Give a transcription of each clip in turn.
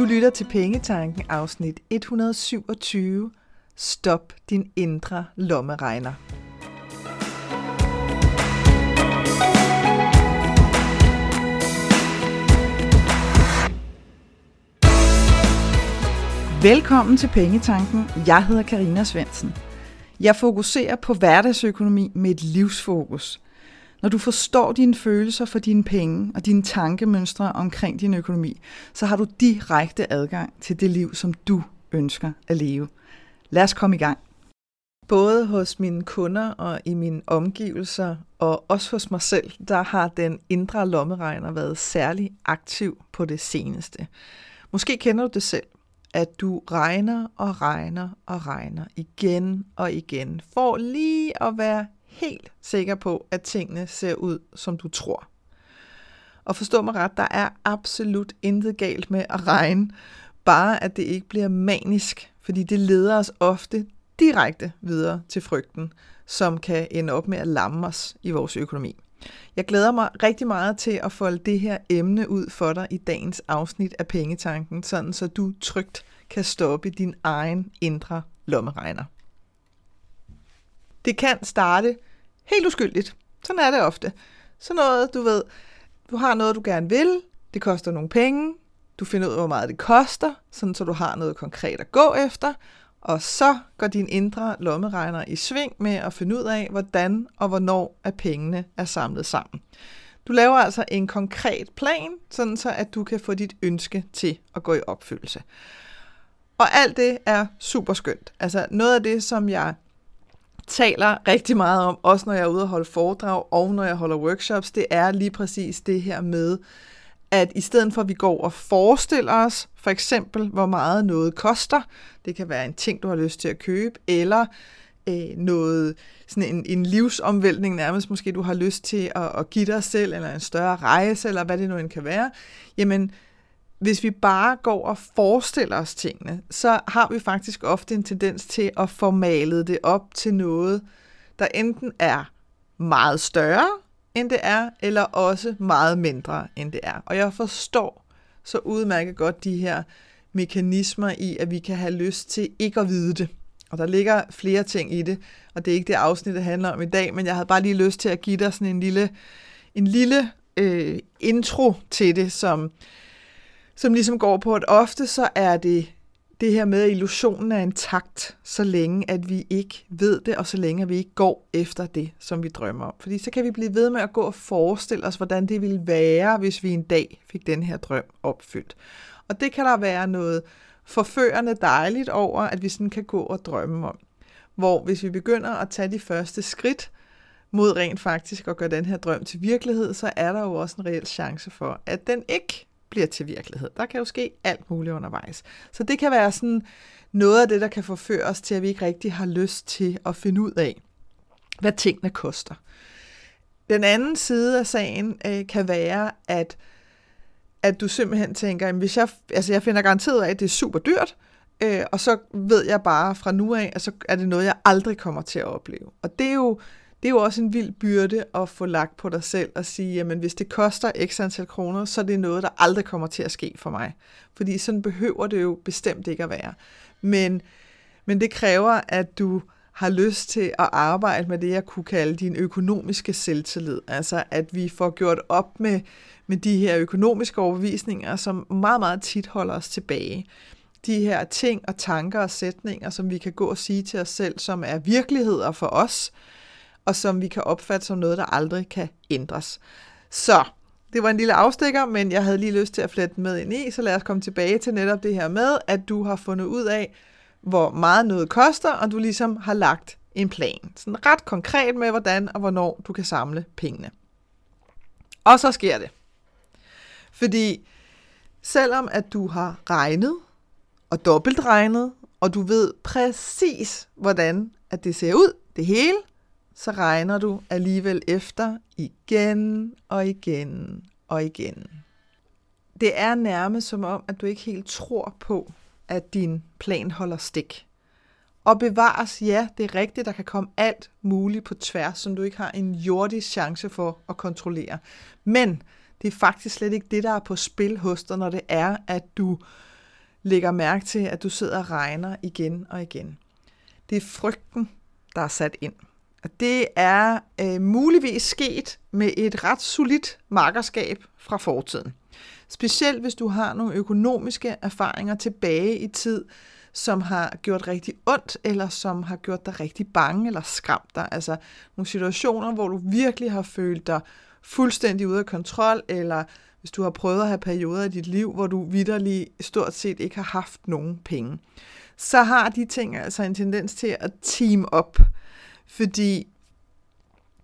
Du lytter til Pengetanken afsnit 127. Stop din indre lommeregner. Velkommen til Pengetanken. Jeg hedder Karina Svensen. Jeg fokuserer på hverdagsøkonomi med et livsfokus. Når du forstår dine følelser for dine penge og dine tankemønstre omkring din økonomi, så har du direkte adgang til det liv, som du ønsker at leve. Lad os komme i gang. Både hos mine kunder og i mine omgivelser, og også hos mig selv, der har den indre lommeregner været særlig aktiv på det seneste. Måske kender du det selv at du regner og regner og regner igen og igen, for lige at være helt sikker på, at tingene ser ud, som du tror. Og forstå mig ret, der er absolut intet galt med at regne, bare at det ikke bliver manisk, fordi det leder os ofte direkte videre til frygten, som kan ende op med at lamme os i vores økonomi. Jeg glæder mig rigtig meget til at folde det her emne ud for dig i dagens afsnit af Pengetanken, sådan så du trygt kan stoppe din egen indre lommeregner. Det kan starte helt uskyldigt. Sådan er det ofte. Så noget, du ved, du har noget, du gerne vil, det koster nogle penge, du finder ud af, hvor meget det koster, sådan så du har noget konkret at gå efter, og så går din indre lommeregner i sving med at finde ud af, hvordan og hvornår at pengene er samlet sammen. Du laver altså en konkret plan, sådan så at du kan få dit ønske til at gå i opfyldelse. Og alt det er super skønt. Altså noget af det, som jeg taler rigtig meget om, også når jeg er ude og holde foredrag og når jeg holder workshops, det er lige præcis det her med, at i stedet for at vi går og forestiller os, for eksempel hvor meget noget koster, det kan være en ting, du har lyst til at købe, eller øh, noget, sådan en, en livsomvæltning nærmest, måske du har lyst til at, at give dig selv, eller en større rejse, eller hvad det nu end kan være, jamen hvis vi bare går og forestiller os tingene, så har vi faktisk ofte en tendens til at formale det op til noget, der enten er meget større, end det er, eller også meget mindre, end det er. Og jeg forstår så udmærket godt de her mekanismer i, at vi kan have lyst til ikke at vide det. Og der ligger flere ting i det, og det er ikke det afsnit, det handler om i dag, men jeg havde bare lige lyst til at give dig sådan en lille, en lille øh, intro til det, som, som ligesom går på, at ofte så er det det her med, at illusionen er intakt, så længe at vi ikke ved det, og så længe at vi ikke går efter det, som vi drømmer om. Fordi så kan vi blive ved med at gå og forestille os, hvordan det ville være, hvis vi en dag fik den her drøm opfyldt. Og det kan der være noget forførende dejligt over, at vi sådan kan gå og drømme om. Hvor hvis vi begynder at tage de første skridt mod rent faktisk at gøre den her drøm til virkelighed, så er der jo også en reel chance for, at den ikke bliver til virkelighed. Der kan jo ske alt muligt undervejs. Så det kan være sådan noget af det, der kan forføre os til, at vi ikke rigtig har lyst til at finde ud af, hvad tingene koster. Den anden side af sagen øh, kan være, at, at du simpelthen tænker, at hvis jeg, altså jeg finder garanteret af, at det er super dyrt, øh, og så ved jeg bare fra nu af, at så er det noget, jeg aldrig kommer til at opleve. Og det er jo det er jo også en vild byrde at få lagt på dig selv og sige, jamen hvis det koster x antal kroner, så er det noget, der aldrig kommer til at ske for mig. Fordi sådan behøver det jo bestemt ikke at være. Men, men det kræver, at du har lyst til at arbejde med det, jeg kunne kalde din økonomiske selvtillid. Altså at vi får gjort op med, med de her økonomiske overbevisninger, som meget, meget tit holder os tilbage. De her ting og tanker og sætninger, som vi kan gå og sige til os selv, som er virkeligheder for os, og som vi kan opfatte som noget, der aldrig kan ændres. Så det var en lille afstikker, men jeg havde lige lyst til at flette med ind i, så lad os komme tilbage til netop det her med, at du har fundet ud af, hvor meget noget koster, og du ligesom har lagt en plan. Sådan ret konkret med, hvordan og hvornår du kan samle pengene. Og så sker det. Fordi selvom at du har regnet og dobbeltregnet, og du ved præcis, hvordan at det ser ud, det hele, så regner du alligevel efter igen og igen og igen. Det er nærmest som om, at du ikke helt tror på, at din plan holder stik. Og bevares, ja, det er rigtigt, der kan komme alt muligt på tværs, som du ikke har en jordisk chance for at kontrollere. Men det er faktisk slet ikke det, der er på spil hos dig, når det er, at du lægger mærke til, at du sidder og regner igen og igen. Det er frygten, der er sat ind. Og det er øh, muligvis sket med et ret solidt markerskab fra fortiden. Specielt hvis du har nogle økonomiske erfaringer tilbage i tid, som har gjort rigtig ondt, eller som har gjort dig rigtig bange eller skræmt dig. Altså nogle situationer, hvor du virkelig har følt dig fuldstændig ude af kontrol, eller hvis du har prøvet at have perioder i dit liv, hvor du vidderlig stort set ikke har haft nogen penge, så har de ting altså en tendens til at team op. Fordi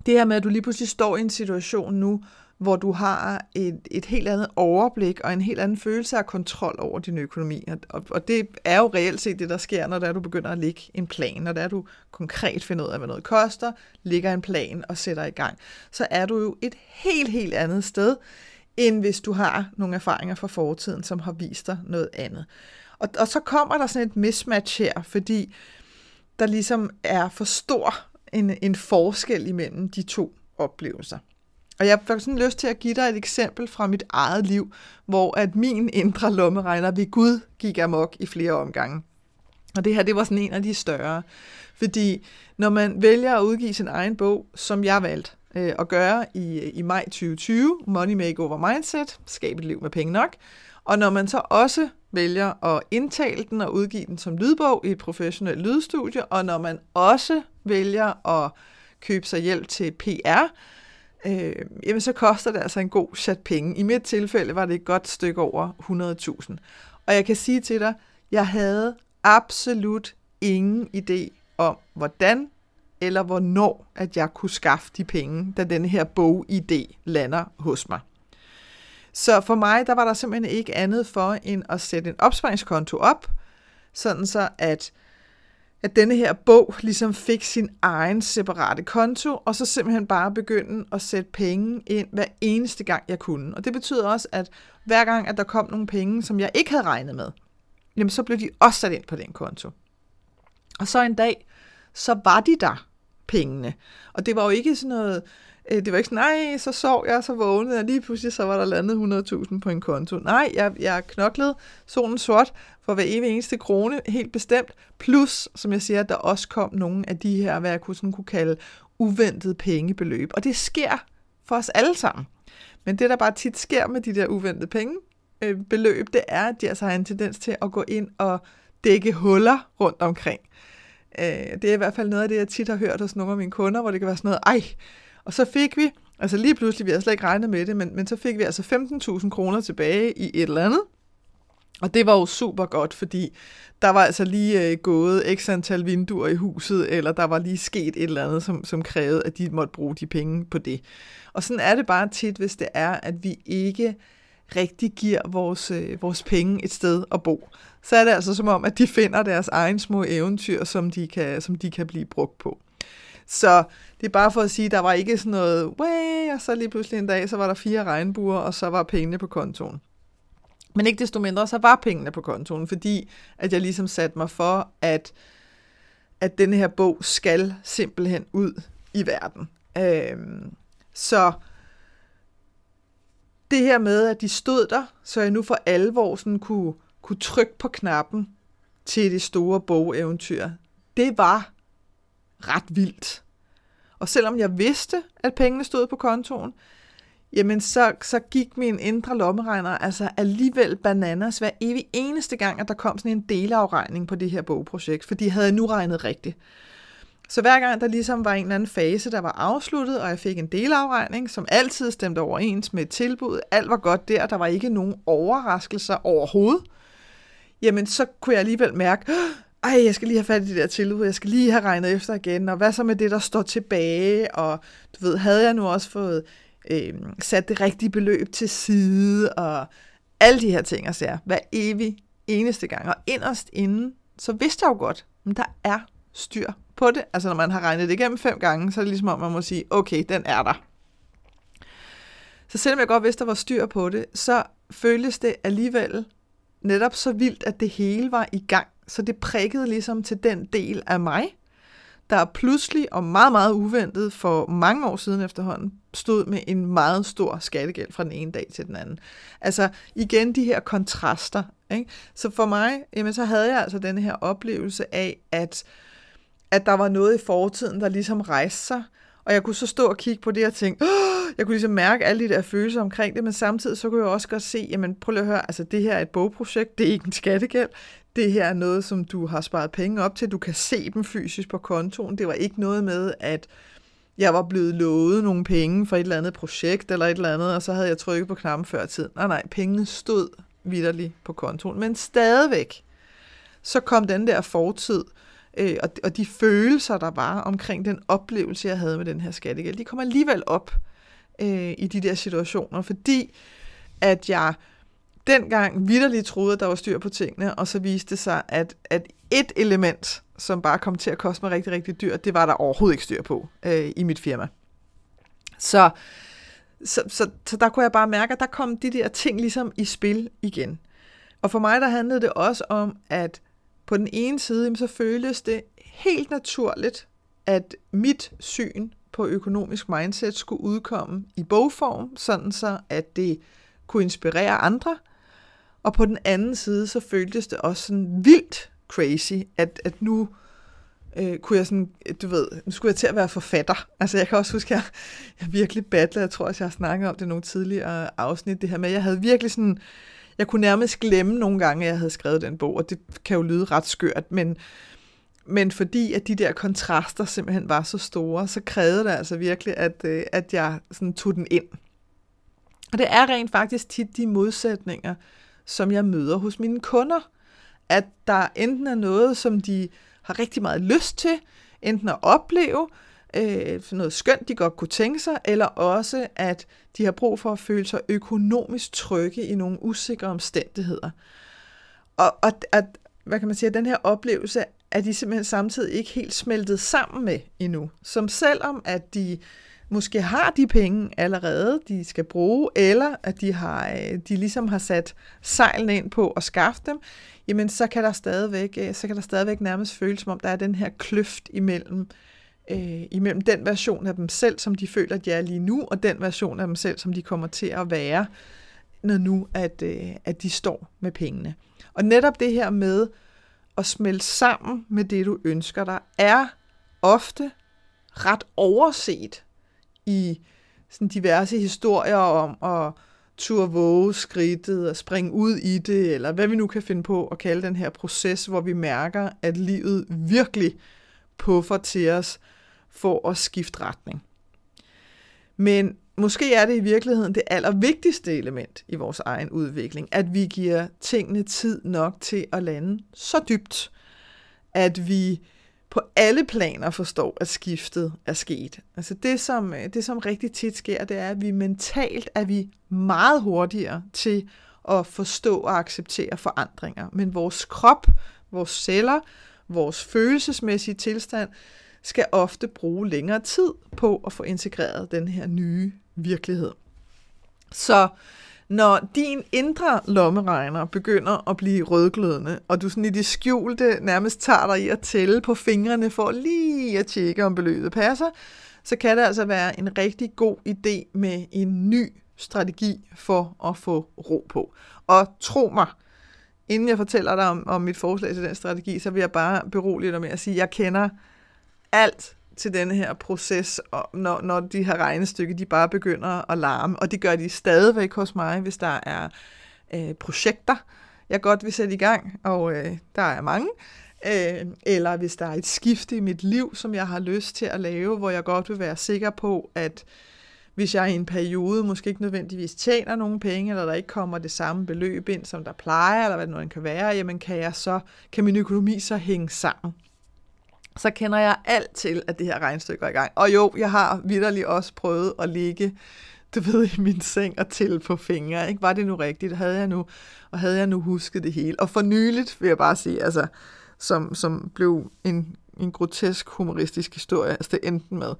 det her med, at du lige pludselig står i en situation nu, hvor du har et, et helt andet overblik og en helt anden følelse af kontrol over din økonomi. Og, og det er jo reelt set det, der sker, når der du begynder at lægge en plan, når der du konkret finder ud af, hvad noget koster, lægger en plan og sætter i gang. Så er du jo et helt, helt andet sted, end hvis du har nogle erfaringer fra fortiden, som har vist dig noget andet. Og, og så kommer der sådan et mismatch her, fordi der ligesom er for stor en, en forskel imellem de to oplevelser. Og jeg får sådan lyst til at give dig et eksempel fra mit eget liv, hvor at min indre lommeregner ved Gud gik amok i flere omgange. Og det her, det var sådan en af de større. Fordi når man vælger at udgive sin egen bog, som jeg valgte øh, at gøre i, i maj 2020, Money Makeover Mindset, skab et liv med penge nok, og når man så også vælger at indtale den og udgive den som lydbog i et professionelt lydstudie, og når man også vælger at købe sig hjælp til PR, øh, jamen så koster det altså en god chat penge. I mit tilfælde var det et godt stykke over 100.000. Og jeg kan sige til dig, jeg havde absolut ingen idé om, hvordan eller hvornår, at jeg kunne skaffe de penge, da den her bogidé lander hos mig. Så for mig, der var der simpelthen ikke andet for, end at sætte en opsparingskonto op, sådan så at at denne her bog ligesom fik sin egen separate konto, og så simpelthen bare begynde at sætte penge ind hver eneste gang, jeg kunne. Og det betyder også, at hver gang, at der kom nogle penge, som jeg ikke havde regnet med, jamen så blev de også sat ind på den konto. Og så en dag, så var de der, pengene. Og det var jo ikke sådan noget, Øh, det var ikke sådan, nej, så sov jeg, så vågnede jeg, lige pludselig så var der landet 100.000 på en konto. Nej, jeg, jeg knoklede solen sort for hver evig eneste krone, helt bestemt. Plus, som jeg siger, at der også kom nogle af de her, hvad jeg kunne, sådan kunne kalde uventede pengebeløb. Og det sker for os alle sammen. Men det, der bare tit sker med de der uventede pengebeløb, det er, at de altså har en tendens til at gå ind og dække huller rundt omkring. Øh, det er i hvert fald noget af det, jeg tit har hørt hos nogle af mine kunder, hvor det kan være sådan noget, ej, og så fik vi, altså lige pludselig, vi havde slet ikke regnet med det, men, men så fik vi altså 15.000 kroner tilbage i et eller andet, og det var jo super godt, fordi der var altså lige øh, gået x antal vinduer i huset, eller der var lige sket et eller andet, som, som krævede, at de måtte bruge de penge på det. Og sådan er det bare tit, hvis det er, at vi ikke rigtig giver vores, øh, vores penge et sted at bo. Så er det altså som om, at de finder deres egen små eventyr, som de kan, som de kan blive brugt på. Så det er bare for at sige, der var ikke sådan noget, way, og så lige pludselig en dag, så var der fire regnbuer, og så var pengene på kontoen. Men ikke desto mindre, så var pengene på kontoen, fordi at jeg ligesom satte mig for, at, at den her bog skal simpelthen ud i verden. Øhm, så det her med, at de stod der, så jeg nu for alvor sådan kunne, kunne trykke på knappen til det store bogeventyr, det var ret vildt. Og selvom jeg vidste, at pengene stod på kontoen, jamen så, så gik min indre lommeregner altså alligevel bananas hver evig eneste gang, at der kom sådan en delafregning på det her bogprojekt, for de havde nu regnet rigtigt. Så hver gang der ligesom var en eller anden fase, der var afsluttet, og jeg fik en delafregning, som altid stemte overens med et tilbud, alt var godt der, der var ikke nogen overraskelser overhovedet, jamen så kunne jeg alligevel mærke, ej, jeg skal lige have fat i det der tilbud, jeg skal lige have regnet efter igen, og hvad så med det, der står tilbage, og du ved, havde jeg nu også fået øh, sat det rigtige beløb til side, og alle de her ting, og ser, hver evig eneste gang. Og inderst inden, så vidste jeg jo godt, at der er styr på det. Altså når man har regnet det igennem fem gange, så er det ligesom om, man må sige, okay, den er der. Så selvom jeg godt vidste, der var styr på det, så føltes det alligevel netop så vildt, at det hele var i gang. Så det prikkede ligesom til den del af mig, der pludselig og meget, meget uventet for mange år siden efterhånden stod med en meget stor skattegæld fra den ene dag til den anden. Altså igen de her kontraster. Ikke? Så for mig, jamen, så havde jeg altså den her oplevelse af, at, at der var noget i fortiden, der ligesom rejste sig, og jeg kunne så stå og kigge på det og tænke, Åh! jeg kunne ligesom mærke alle de der følelser omkring det, men samtidig så kunne jeg også godt se, jamen prøv lige at høre, altså det her er et bogprojekt, det er ikke en skattegæld, det her er noget, som du har sparet penge op til, du kan se dem fysisk på kontoen, det var ikke noget med, at jeg var blevet lovet nogle penge for et eller andet projekt eller et eller andet, og så havde jeg trykket på knappen før tid. Nej, nej, pengene stod vidderligt på kontoen, men stadigvæk, så kom den der fortid, øh, og, og de følelser, der var omkring den oplevelse, jeg havde med den her skattegæld, de kom alligevel op øh, i de der situationer, fordi at jeg dengang vidderligt troede, at der var styr på tingene, og så viste det sig, at, at et element, som bare kom til at koste mig rigtig, rigtig dyrt, det var der overhovedet ikke styr på øh, i mit firma. Så, så, så, så der kunne jeg bare mærke, at der kom de der ting ligesom i spil igen. Og for mig der handlede det også om, at på den ene side, så føltes det helt naturligt, at mit syn på økonomisk mindset skulle udkomme i bogform, sådan så at det kunne inspirere andre. Og på den anden side, så føltes det også sådan vildt crazy, at, at nu øh, kunne jeg sådan, du ved, nu skulle jeg til at være forfatter. Altså jeg kan også huske, at jeg, jeg virkelig battlede, jeg tror også, jeg har snakket om det nogle tidligere afsnit, det her med, jeg havde virkelig sådan, jeg kunne nærmest glemme nogle gange, at jeg havde skrevet den bog, og det kan jo lyde ret skørt, men, men fordi at de der kontraster simpelthen var så store, så krævede det altså virkelig, at, øh, at jeg sådan tog den ind. Og det er rent faktisk tit de modsætninger, som jeg møder hos mine kunder. At der enten er noget, som de har rigtig meget lyst til, enten at opleve, øh, noget skønt, de godt kunne tænke sig, eller også, at de har brug for at føle sig økonomisk trygge i nogle usikre omstændigheder. Og, og at, hvad kan man sige, at den her oplevelse er de simpelthen samtidig ikke helt smeltet sammen med endnu. Som selvom at de måske har de penge allerede, de skal bruge, eller at de, har, øh, de ligesom har sat sejlene ind på at skaffe dem, jamen så kan der stadigvæk, øh, så kan der stadigvæk nærmest føles som om, der er den her kløft imellem, øh, Øh, imellem den version af dem selv, som de føler, de er lige nu, og den version af dem selv, som de kommer til at være, når nu at, øh, at de står med pengene. Og netop det her med at smelte sammen med det, du ønsker dig, er ofte ret overset i sådan diverse historier om at turde våge skridtet og springe ud i det, eller hvad vi nu kan finde på at kalde den her proces, hvor vi mærker, at livet virkelig puffer til os for at skifte retning. Men måske er det i virkeligheden det allervigtigste element i vores egen udvikling, at vi giver tingene tid nok til at lande så dybt, at vi på alle planer forstår, at skiftet er sket. Altså det som, det, som rigtig tit sker, det er, at vi mentalt er vi meget hurtigere til at forstå og acceptere forandringer. Men vores krop, vores celler, vores følelsesmæssige tilstand, skal ofte bruge længere tid på at få integreret den her nye virkelighed. Så når din indre lommeregner begynder at blive rødglødende, og du sådan i det skjulte nærmest tager dig i at tælle på fingrene for lige at tjekke, om beløbet passer, så kan det altså være en rigtig god idé med en ny strategi for at få ro på. Og tro mig, inden jeg fortæller dig om, om mit forslag til den strategi, så vil jeg bare berolige dig med at sige, at jeg kender alt til denne her proces, og når, når de her regnestykker, de bare begynder at larme, og det gør de stadigvæk hos mig, hvis der er øh, projekter, jeg godt vil sætte i gang, og øh, der er mange, øh, eller hvis der er et skifte i mit liv, som jeg har lyst til at lave, hvor jeg godt vil være sikker på, at hvis jeg i en periode måske ikke nødvendigvis tjener nogen penge, eller der ikke kommer det samme beløb ind, som der plejer, eller hvad det nu kan være, jamen kan, jeg så, kan min økonomi så hænge sammen? Så kender jeg alt til, at det her regnstykke er i gang. Og jo, jeg har vidderligt også prøvet at ligge, du ved, i min seng og til på fingre. Ikke? Var det nu rigtigt? Havde jeg nu, og havde jeg nu husket det hele? Og for nyligt, vil jeg bare sige, altså, som, som blev en, en grotesk humoristisk historie, altså det endte med,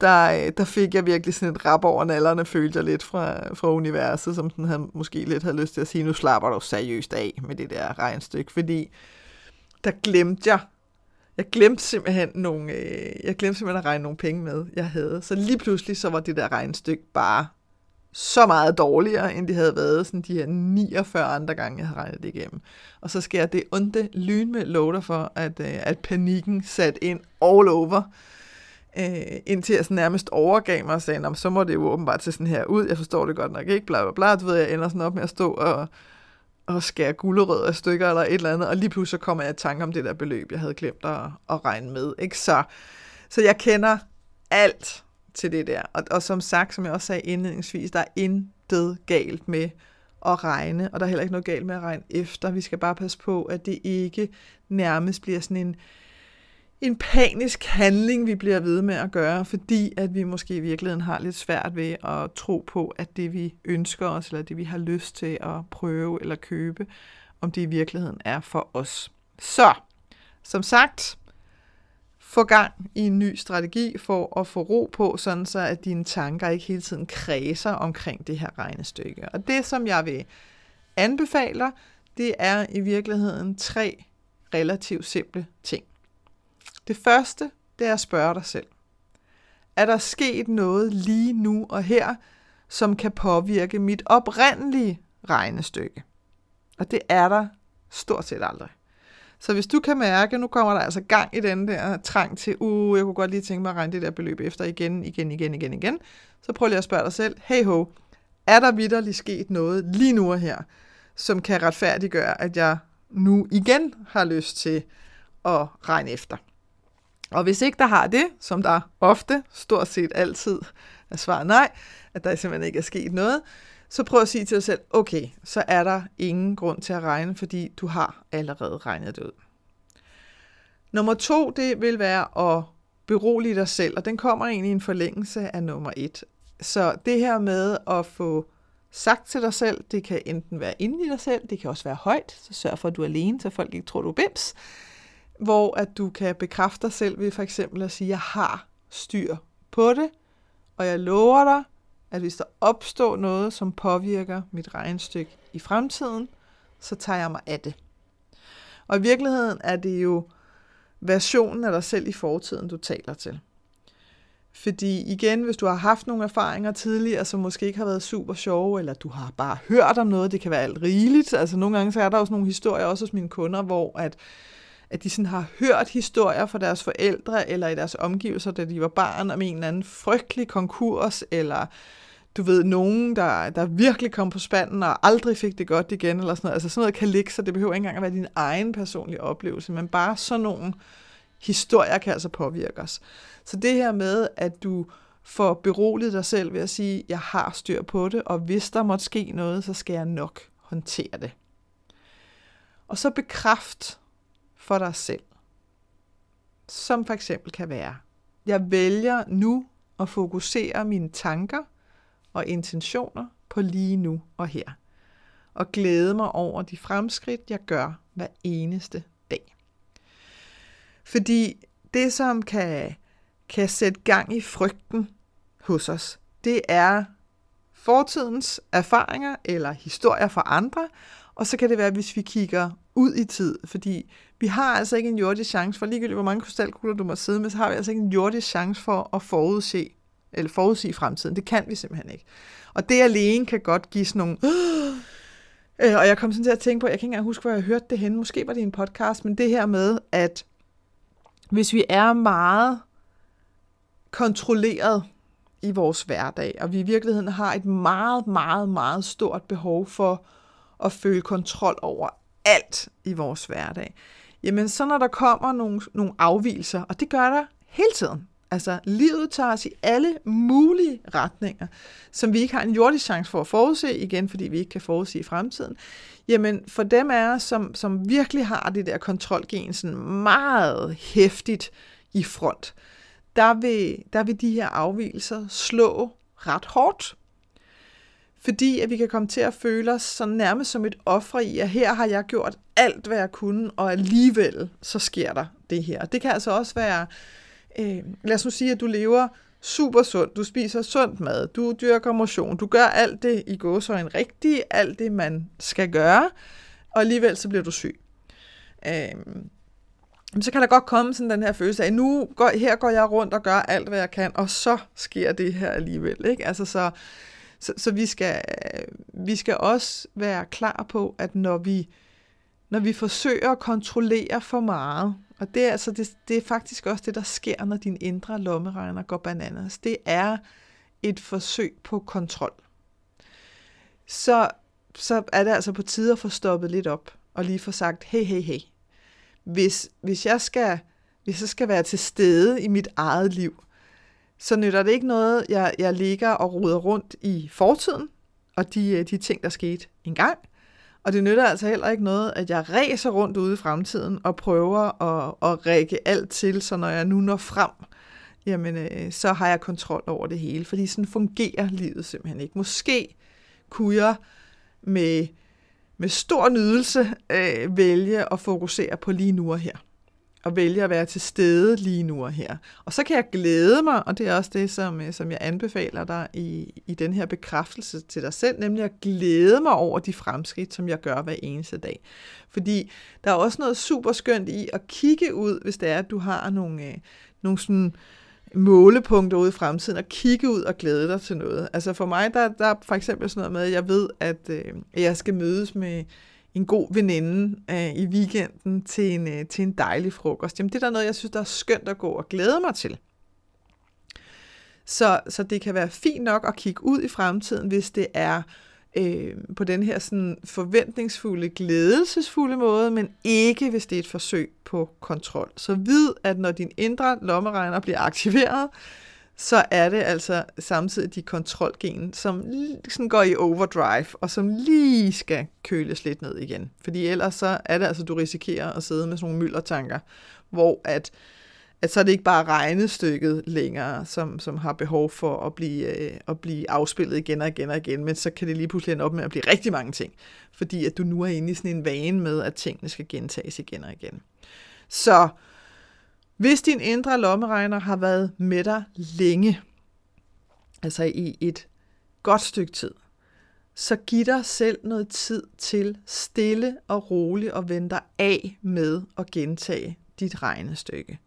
der, øh, der fik jeg virkelig sådan et rap over nallerne, følte jeg lidt fra, fra universet, som den havde, måske lidt havde lyst til at sige, nu slapper du seriøst af med det der regnstykke, fordi der glemte jeg jeg glemte simpelthen nogle, øh, jeg glemte simpelthen at regne nogle penge med, jeg havde. Så lige pludselig, så var det der regnestykke bare så meget dårligere, end det havde været sådan de her 49 andre gange, jeg havde regnet det igennem. Og så sker det onde lyn med loader for, at, øh, at panikken sat ind all over, øh, indtil jeg sådan nærmest overgav mig og sagde, så må det jo åbenbart se sådan her ud, jeg forstår det godt nok ikke, bla bla bla, du ved, jeg ender sådan op med at stå og, og skære gulerødder af stykker eller et eller andet, og lige pludselig så kommer jeg i tanke om det der beløb, jeg havde glemt at, at regne med. Ikke? Så, så jeg kender alt til det der. Og, og som sagt, som jeg også sagde indledningsvis, der er intet galt med at regne, og der er heller ikke noget galt med at regne efter. Vi skal bare passe på, at det ikke nærmest bliver sådan en, en panisk handling, vi bliver ved med at gøre, fordi at vi måske i virkeligheden har lidt svært ved at tro på, at det vi ønsker os, eller det vi har lyst til at prøve eller købe, om det i virkeligheden er for os. Så, som sagt, få gang i en ny strategi for at få ro på, sådan så at dine tanker ikke hele tiden kredser omkring det her regnestykke. Og det, som jeg vil anbefale dig, det er i virkeligheden tre relativt simple ting. Det første, det er at spørge dig selv. Er der sket noget lige nu og her, som kan påvirke mit oprindelige regnestykke? Og det er der stort set aldrig. Så hvis du kan mærke, nu kommer der altså gang i den der trang til, uh, jeg kunne godt lige tænke mig at regne det der beløb efter igen, igen, igen, igen, igen, så prøv lige at spørge dig selv, hey ho, er der vidderligt sket noget lige nu og her, som kan retfærdiggøre, at jeg nu igen har lyst til at regne efter? Og hvis ikke der har det, som der ofte, stort set altid, er svaret nej, at der simpelthen ikke er sket noget, så prøv at sige til dig selv, okay, så er der ingen grund til at regne, fordi du har allerede regnet det ud. Nummer to, det vil være at berolige dig selv, og den kommer egentlig i en forlængelse af nummer et. Så det her med at få sagt til dig selv, det kan enten være inde i dig selv, det kan også være højt, så sørg for, at du er alene, så folk ikke tror, du er bims, hvor at du kan bekræfte dig selv ved for eksempel at sige, jeg har styr på det, og jeg lover dig, at hvis der opstår noget, som påvirker mit regnstykke i fremtiden, så tager jeg mig af det. Og i virkeligheden er det jo versionen af dig selv i fortiden, du taler til. Fordi igen, hvis du har haft nogle erfaringer tidligere, som måske ikke har været super sjove, eller du har bare hørt om noget, det kan være alt rigeligt. Altså nogle gange så er der også nogle historier, også hos mine kunder, hvor at at de sådan har hørt historier fra deres forældre eller i deres omgivelser, da de var barn, om en eller anden frygtelig konkurs, eller du ved, nogen, der, der virkelig kom på spanden og aldrig fik det godt igen, eller sådan noget. Altså sådan noget kan ligge, så det behøver ikke engang at være din egen personlige oplevelse, men bare sådan nogle historier kan altså påvirke os. Så det her med, at du får beroliget dig selv ved at sige, jeg har styr på det, og hvis der måtte ske noget, så skal jeg nok håndtere det. Og så bekræft for dig selv. Som for eksempel kan være, jeg vælger nu at fokusere mine tanker og intentioner på lige nu og her. Og glæde mig over de fremskridt, jeg gør hver eneste dag. Fordi det, som kan, kan sætte gang i frygten hos os, det er fortidens erfaringer eller historier fra andre, og så kan det være, hvis vi kigger ud i tid, fordi vi har altså ikke en jordisk chance for, ligegyldigt hvor mange krystalkugler du må sidde med, så har vi altså ikke en jordisk chance for at forudse, eller forudsige fremtiden. Det kan vi simpelthen ikke. Og det alene kan godt give sådan nogle... Øh, og jeg kom sådan til at tænke på, jeg kan ikke engang huske, hvor jeg hørte det henne. Måske var det en podcast, men det her med, at hvis vi er meget kontrolleret i vores hverdag, og vi i virkeligheden har et meget, meget, meget stort behov for at føle kontrol over alt i vores hverdag, jamen så når der kommer nogle, nogle afvielser, og det gør der hele tiden, altså livet tager os i alle mulige retninger, som vi ikke har en jordisk chance for at forudse, igen fordi vi ikke kan forudse i fremtiden, jamen for dem af os, som, som virkelig har det der kontrolgen sådan meget hæftigt i front, der vil, der vil de her afvielser slå ret hårdt fordi at vi kan komme til at føle os sådan nærmest som et offer i, at her har jeg gjort alt, hvad jeg kunne, og alligevel så sker der det her. Det kan altså også være, øh, lad os nu sige, at du lever super sundt, du spiser sundt mad, du dyrker motion, du gør alt det i en rigtigt, alt det man skal gøre, og alligevel så bliver du syg. Øh, så kan der godt komme sådan den her følelse af, nu går, her går jeg rundt og gør alt, hvad jeg kan, og så sker det her alligevel. Ikke? Altså så, så, så vi, skal, vi skal også være klar på, at når vi, når vi forsøger at kontrollere for meget, og det er, altså, det, det er faktisk også det, der sker, når din indre lommeregner går bananas. Det er et forsøg på kontrol. Så, så er det altså på tide at få stoppet lidt op, og lige få sagt, hey, hey, hey, hvis, hvis, jeg skal, hvis jeg skal være til stede i mit eget liv, så nytter det ikke noget, jeg, jeg ligger og ruder rundt i fortiden, og de, øh, de ting, der skete engang. Og det nytter altså heller ikke noget, at jeg ræser rundt ude i fremtiden og prøver at, at række alt til, så når jeg nu når frem, jamen øh, så har jeg kontrol over det hele. Fordi sådan fungerer livet simpelthen ikke. Måske kunne jeg med med stor nydelse øh, vælge at fokusere på lige nu og her. Og vælge at være til stede lige nu og her. Og så kan jeg glæde mig, og det er også det, som, øh, som jeg anbefaler dig i, i den her bekræftelse til dig selv, nemlig at glæde mig over de fremskridt, som jeg gør hver eneste dag. Fordi der er også noget super skønt i at kigge ud, hvis det er, at du har nogle, øh, nogle sådan, målepunkter ude i fremtiden, og kigge ud og glæde dig til noget. Altså for mig, der, der er for eksempel sådan noget med, at jeg ved, at øh, jeg skal mødes med en god veninde øh, i weekenden til en, øh, til en dejlig frokost. Jamen det er der noget, jeg synes, der er skønt at gå og glæde mig til. Så, så det kan være fint nok at kigge ud i fremtiden, hvis det er øh, på den her sådan forventningsfulde, glædelsesfulde måde, men ikke hvis det er et forsøg på kontrol. Så vid, at når din indre lommeregner bliver aktiveret, så er det altså samtidig de kontrolgen, som sådan går i overdrive, og som lige skal køles lidt ned igen. Fordi ellers så er det altså, du risikerer at sidde med sådan nogle myldertanker, hvor at at så er det ikke bare regnestykket længere, som, som har behov for at blive, øh, at blive afspillet igen og igen og igen, men så kan det lige pludselig ende op med at blive rigtig mange ting, fordi at du nu er inde i sådan en vane med, at tingene skal gentages igen og igen. Så hvis din indre lommeregner har været med dig længe, altså i et godt stykke tid, så giv dig selv noget tid til stille og roligt at vende dig af med at gentage dit regnestykke.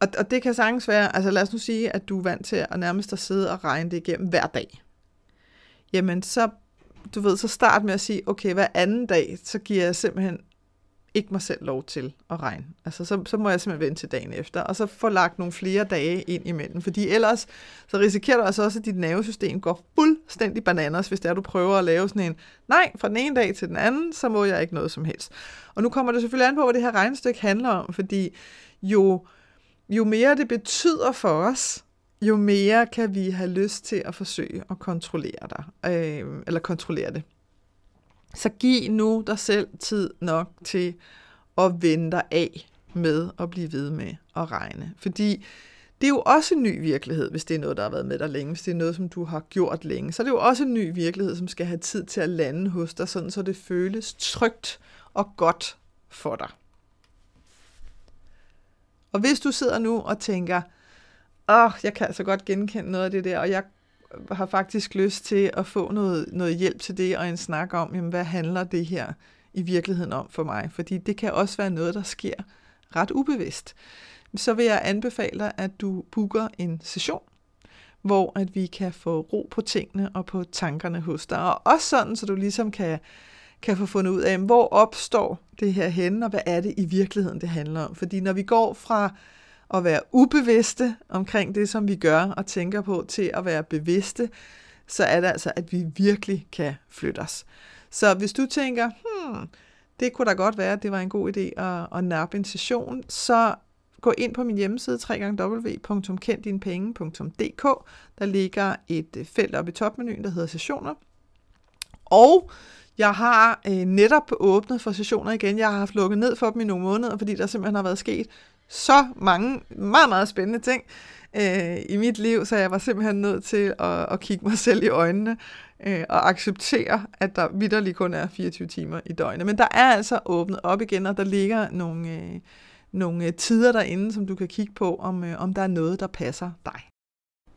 Og, og det kan sagtens være, altså lad os nu sige, at du er vant til at nærmest at sidde og regne det igennem hver dag. Jamen så, du ved, så start med at sige, okay, hver anden dag, så giver jeg simpelthen ikke mig selv lov til at regne. Altså, så, så må jeg simpelthen vente til dagen efter, og så få lagt nogle flere dage ind imellem. Fordi ellers, så risikerer du altså også, at dit nervesystem går fuldstændig bananas, hvis det er, du prøver at lave sådan en, nej, fra den ene dag til den anden, så må jeg ikke noget som helst. Og nu kommer det selvfølgelig an på, hvad det her regnestykke handler om, fordi jo jo mere det betyder for os, jo mere kan vi have lyst til at forsøge at kontrollere dig, øh, eller kontrollere det. Så giv nu dig selv tid nok til at vende dig af med at blive ved med at regne. Fordi det er jo også en ny virkelighed, hvis det er noget, der har været med dig længe, hvis det er noget, som du har gjort længe. Så er det jo også en ny virkelighed, som skal have tid til at lande hos dig, sådan så det føles trygt og godt for dig. Og hvis du sidder nu og tænker, åh, jeg kan altså godt genkende noget af det der, og jeg har faktisk lyst til at få noget, noget hjælp til det, og en snak om, jamen, hvad handler det her i virkeligheden om for mig? Fordi det kan også være noget, der sker ret ubevidst. Så vil jeg anbefale dig, at du booker en session, hvor at vi kan få ro på tingene og på tankerne hos dig. Og også sådan, så du ligesom kan kan få fundet ud af, hvor opstår det her henne, og hvad er det i virkeligheden, det handler om. Fordi når vi går fra at være ubevidste omkring det, som vi gør og tænker på, til at være bevidste, så er det altså, at vi virkelig kan flytte os. Så hvis du tænker, hmm, det kunne da godt være, at det var en god idé at, at nappe en session, så gå ind på min hjemmeside www.kenddinepenge.dk. Der ligger et øh, felt oppe i topmenuen, der hedder sessioner. Og jeg har øh, netop åbnet for sessioner igen. Jeg har haft lukket ned for dem i nogle måneder, fordi der simpelthen har været sket så mange meget, meget spændende ting øh, i mit liv, så jeg var simpelthen nødt til at, at kigge mig selv i øjnene øh, og acceptere, at der vidderligt kun er 24 timer i døgnet. Men der er altså åbnet op igen, og der ligger nogle, øh, nogle øh, tider derinde, som du kan kigge på, om, øh, om der er noget, der passer dig.